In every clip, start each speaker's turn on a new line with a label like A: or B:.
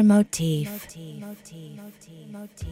A: motif.
B: motif. motif. motif.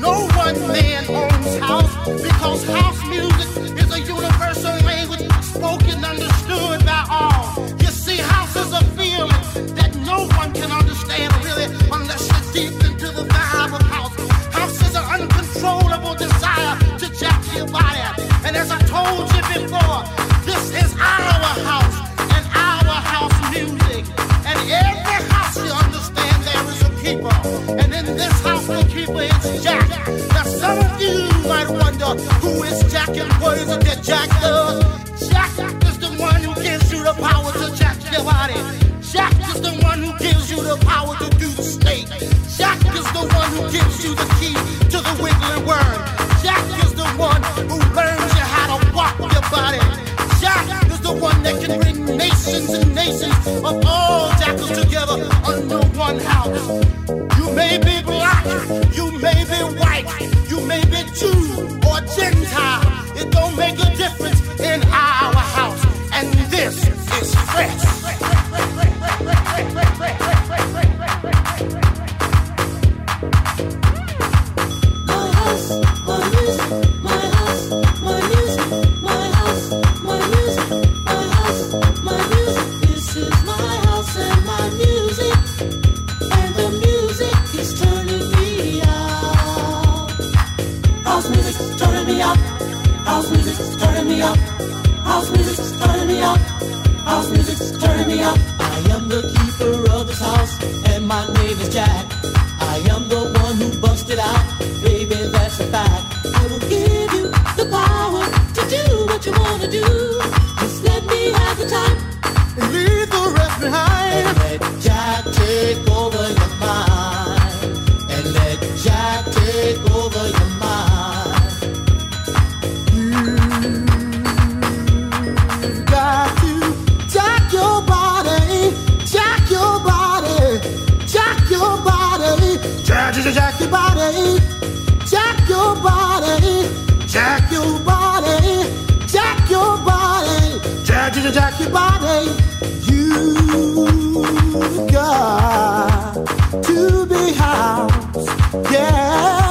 B: no one man you got to be. Yeah.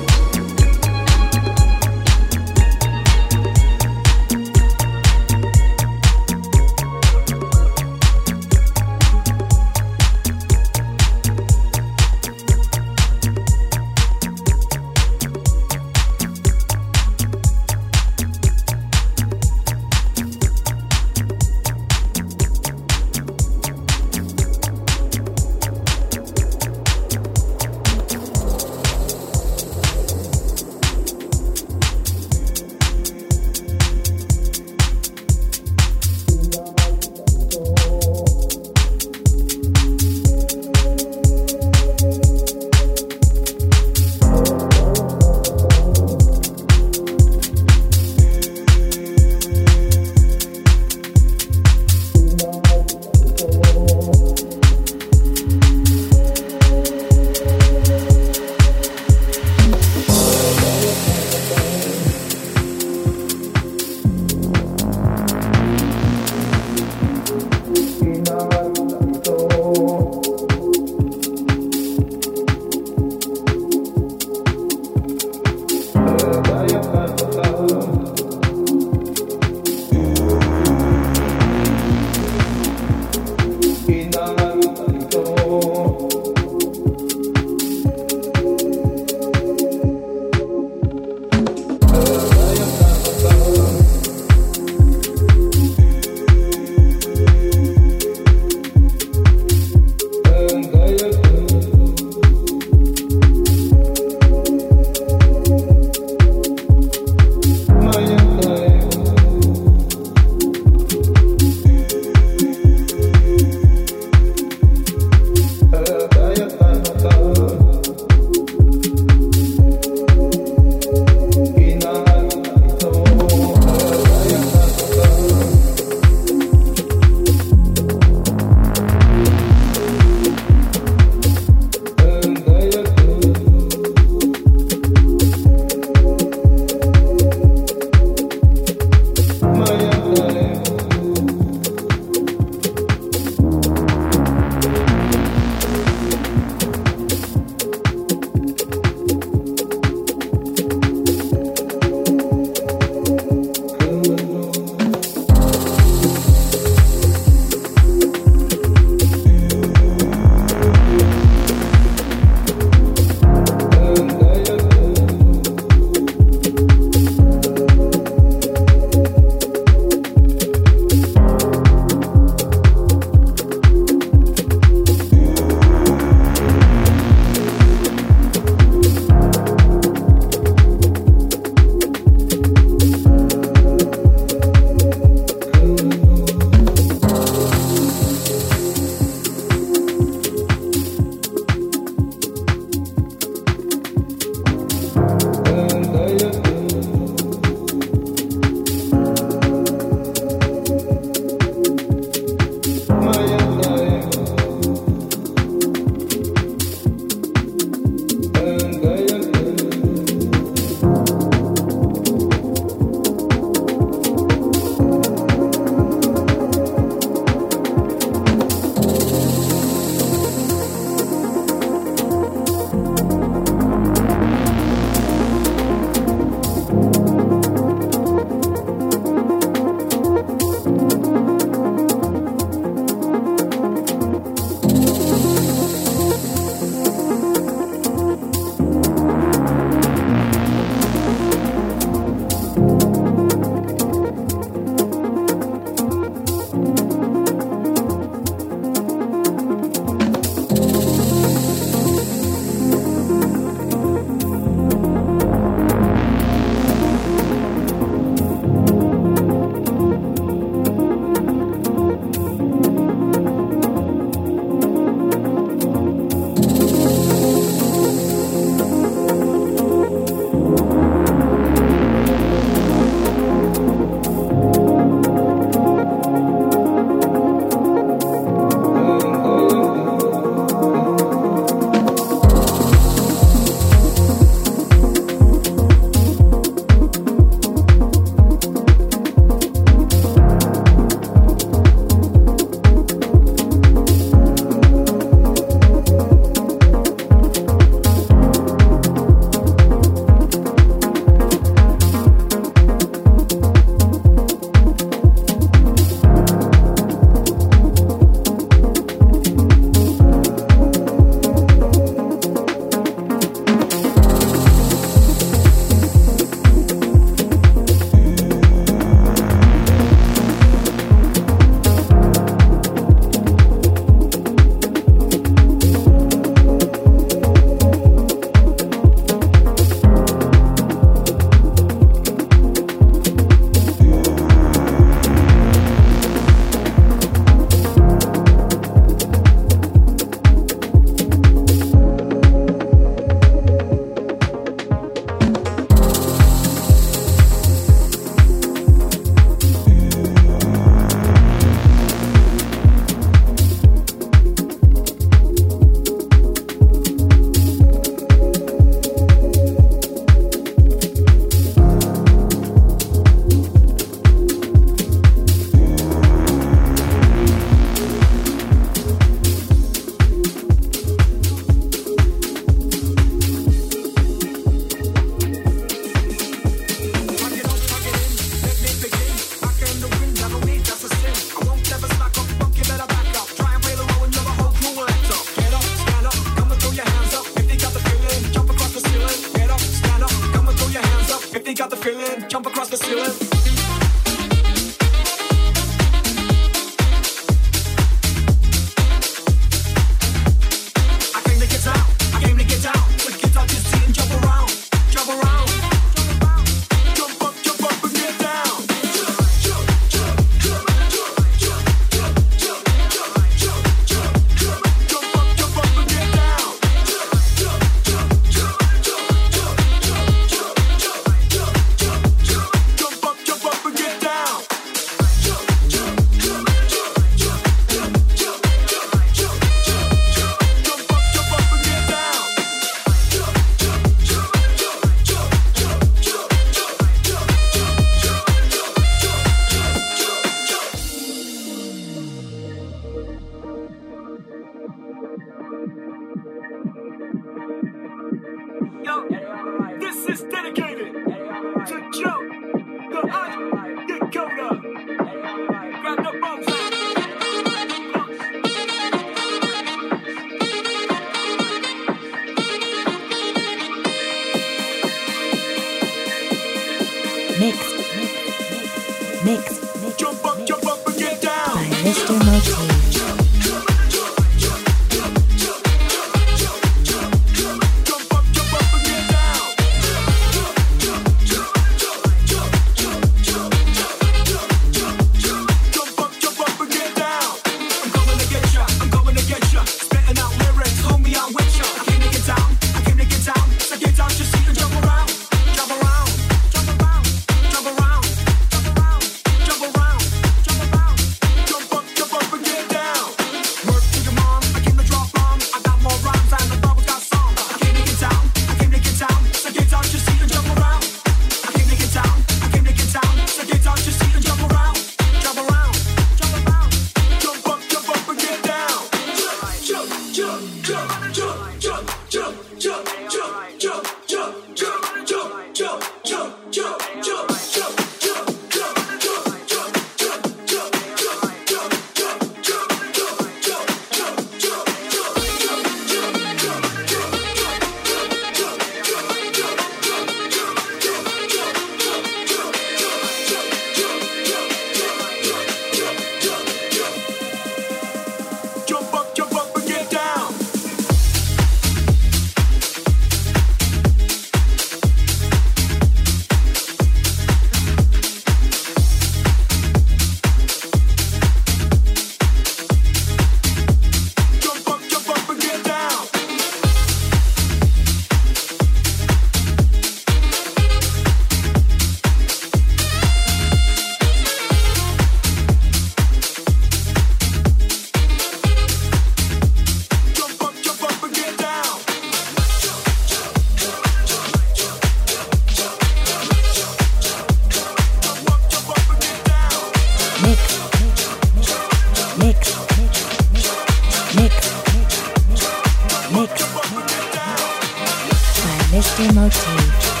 B: Mr. Motif.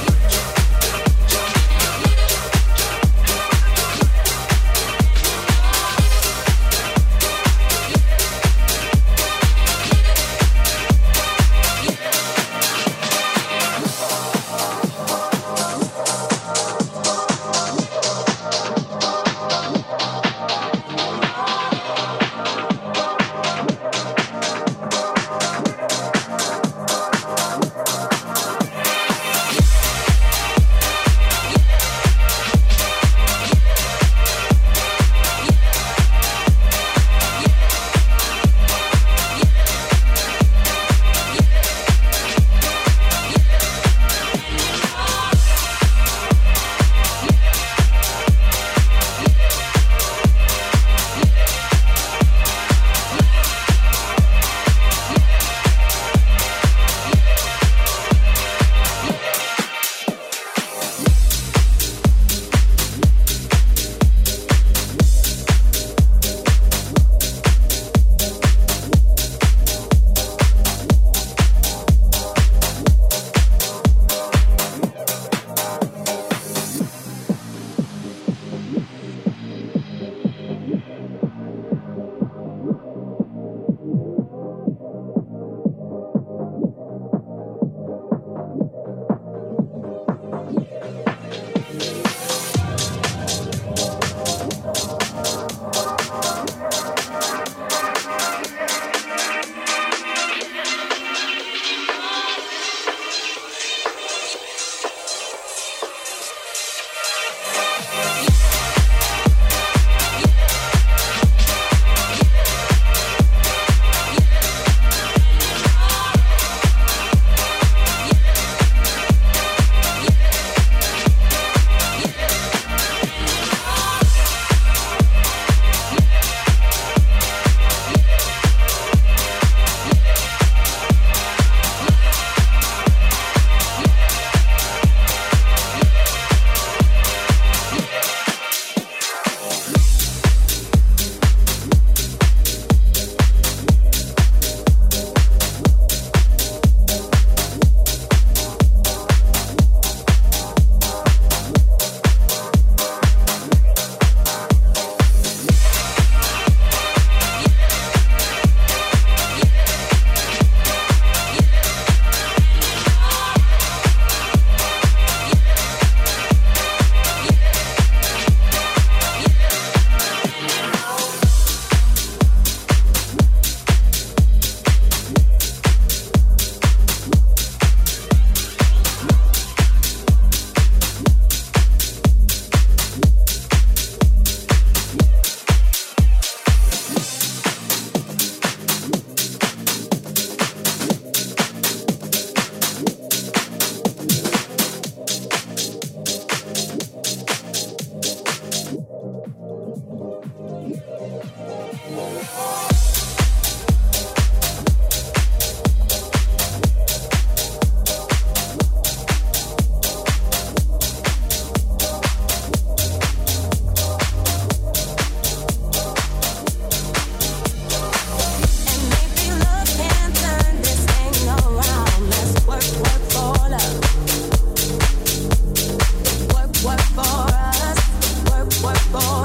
B: for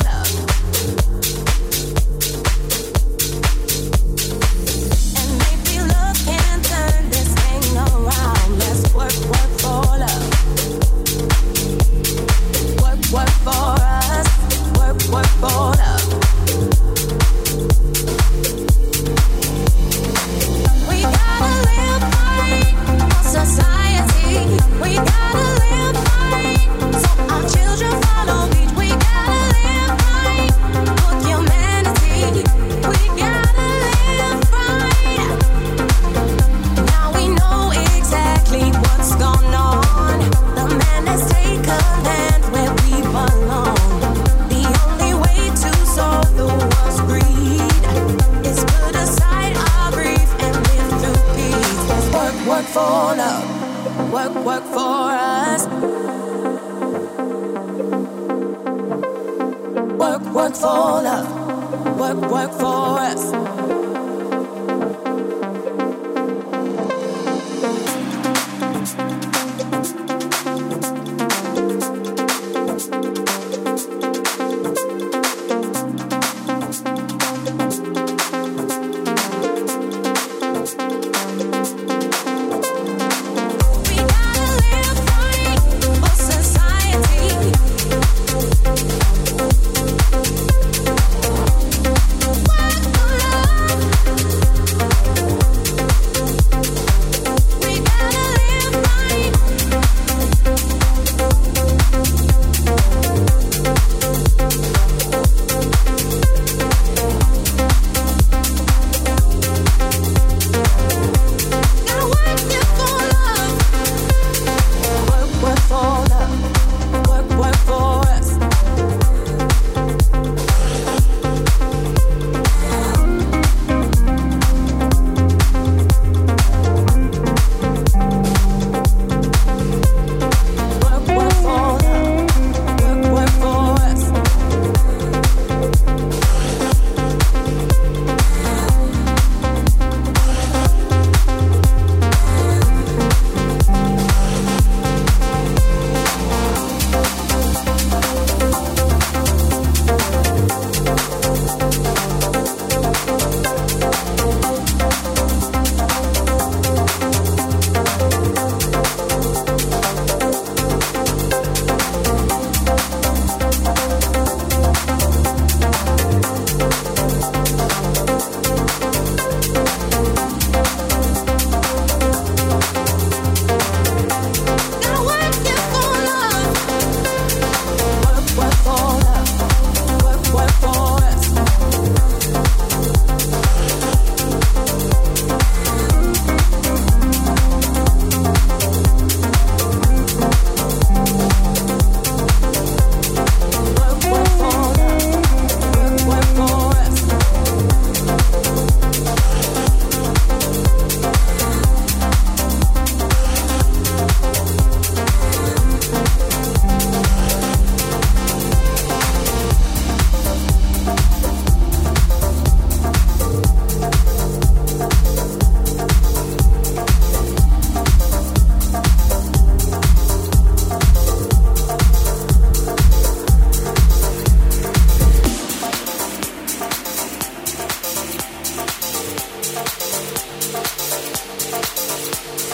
B: Thank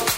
B: you.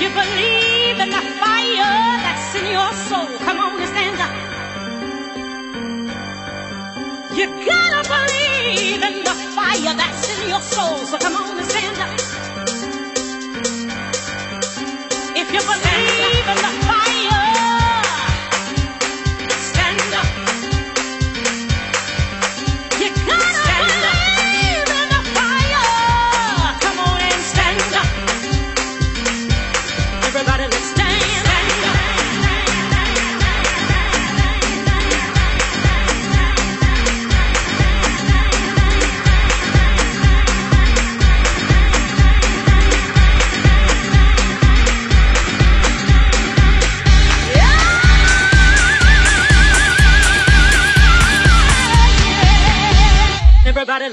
B: You believe in the
C: fire that's in your
D: soul. Come on and stand up. You gotta believe in the fire that's in your soul. So come on and stand up. If you believe in the fire.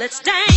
D: Let's dance.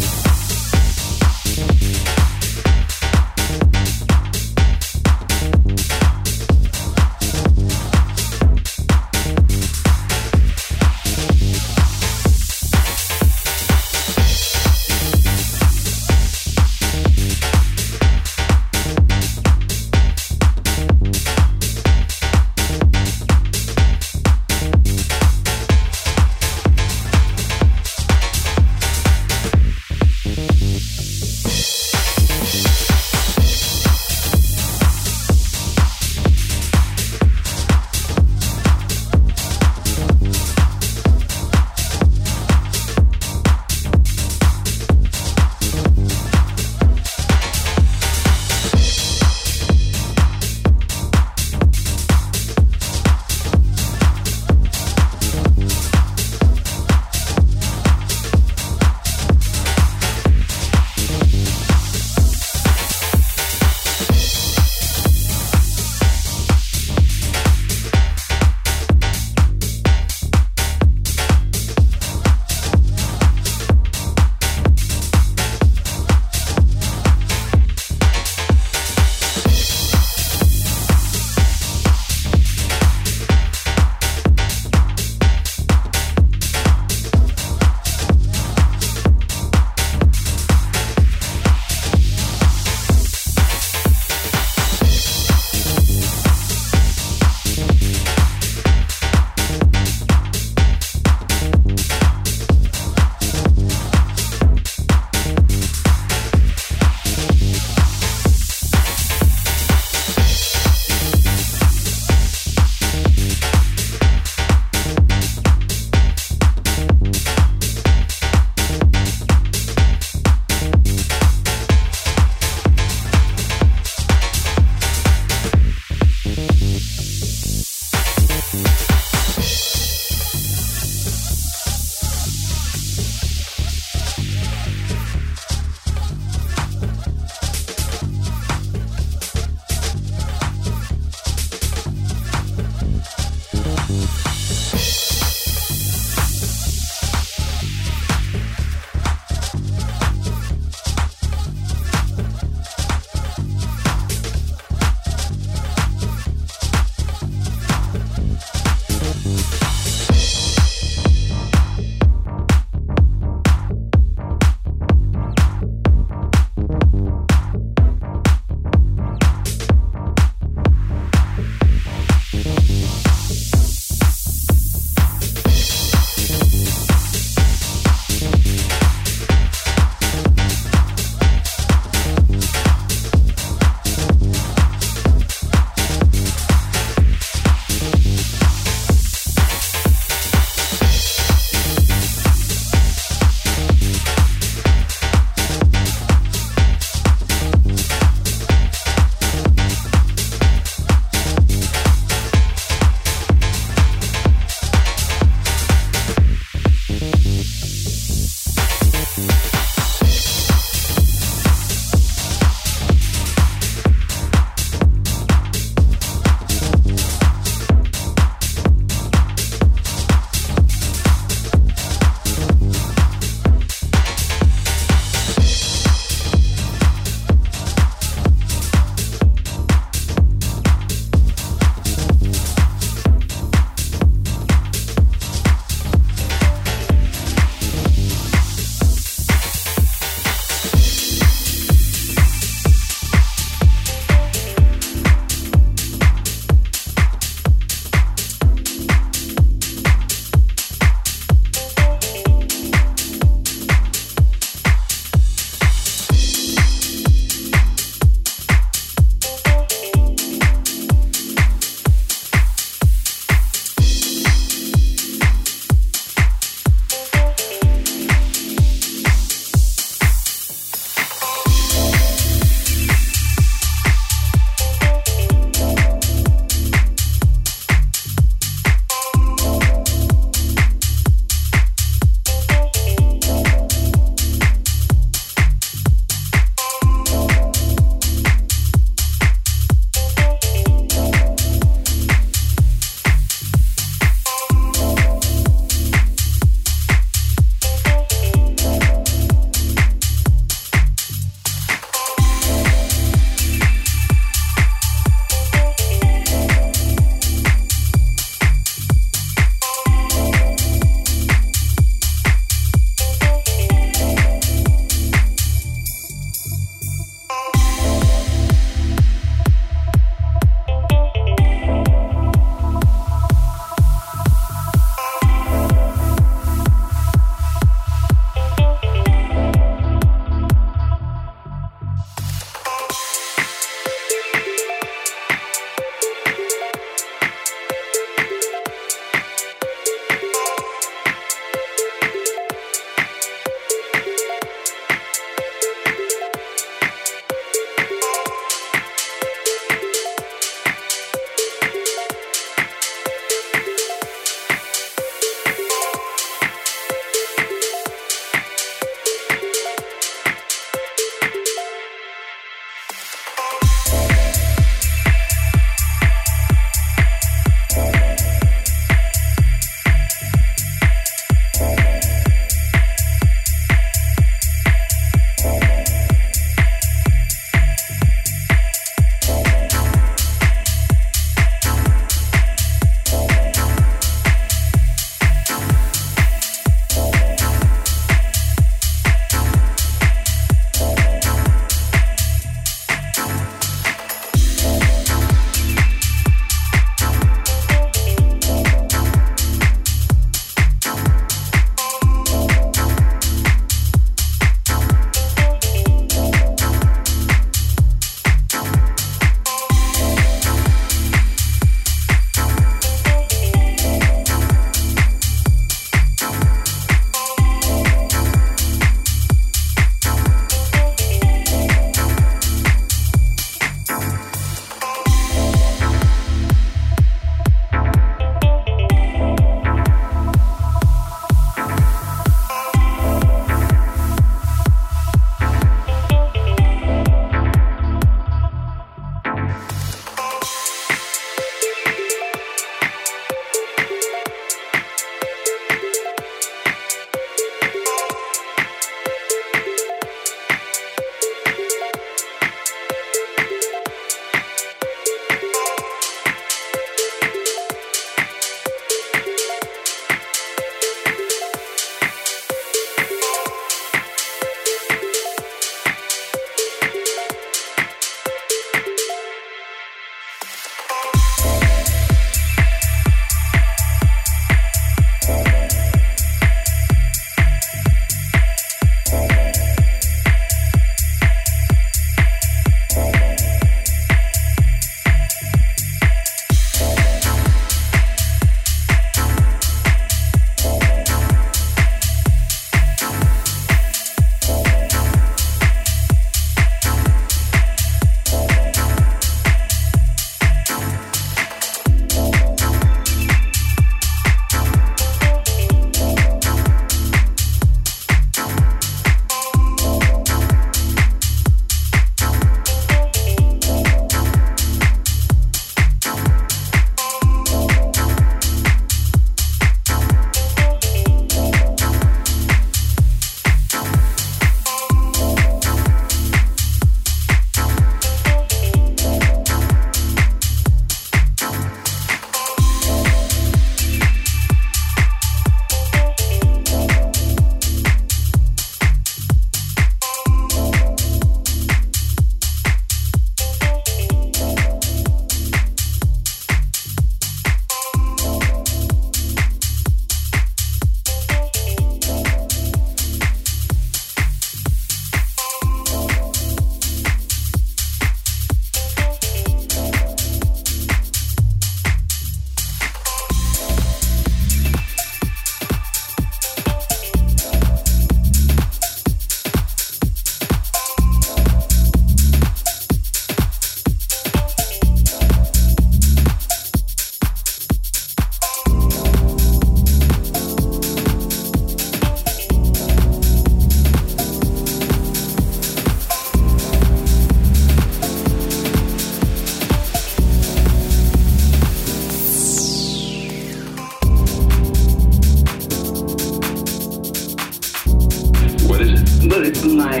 E: My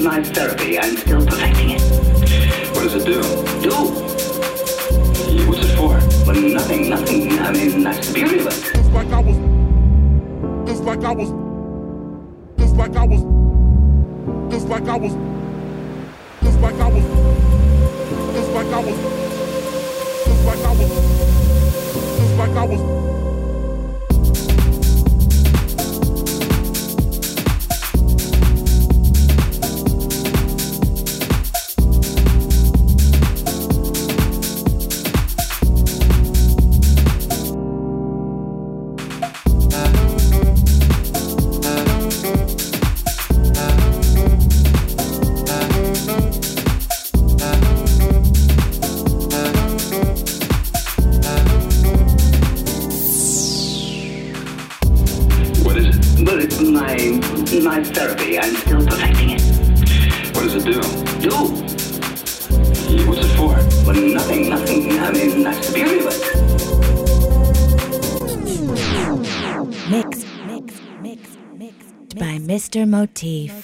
E: my therapy. I'm still perfecting it.
F: What does it do?
E: Do?
F: What's it for?
E: Well, nothing, nothing. I mean, that's the beauty of it.
G: Just like I was. Just like I was. Just like I was. Just like I was. Just like I was. Just like I was. Just like I was. Just like I was.
A: Motif.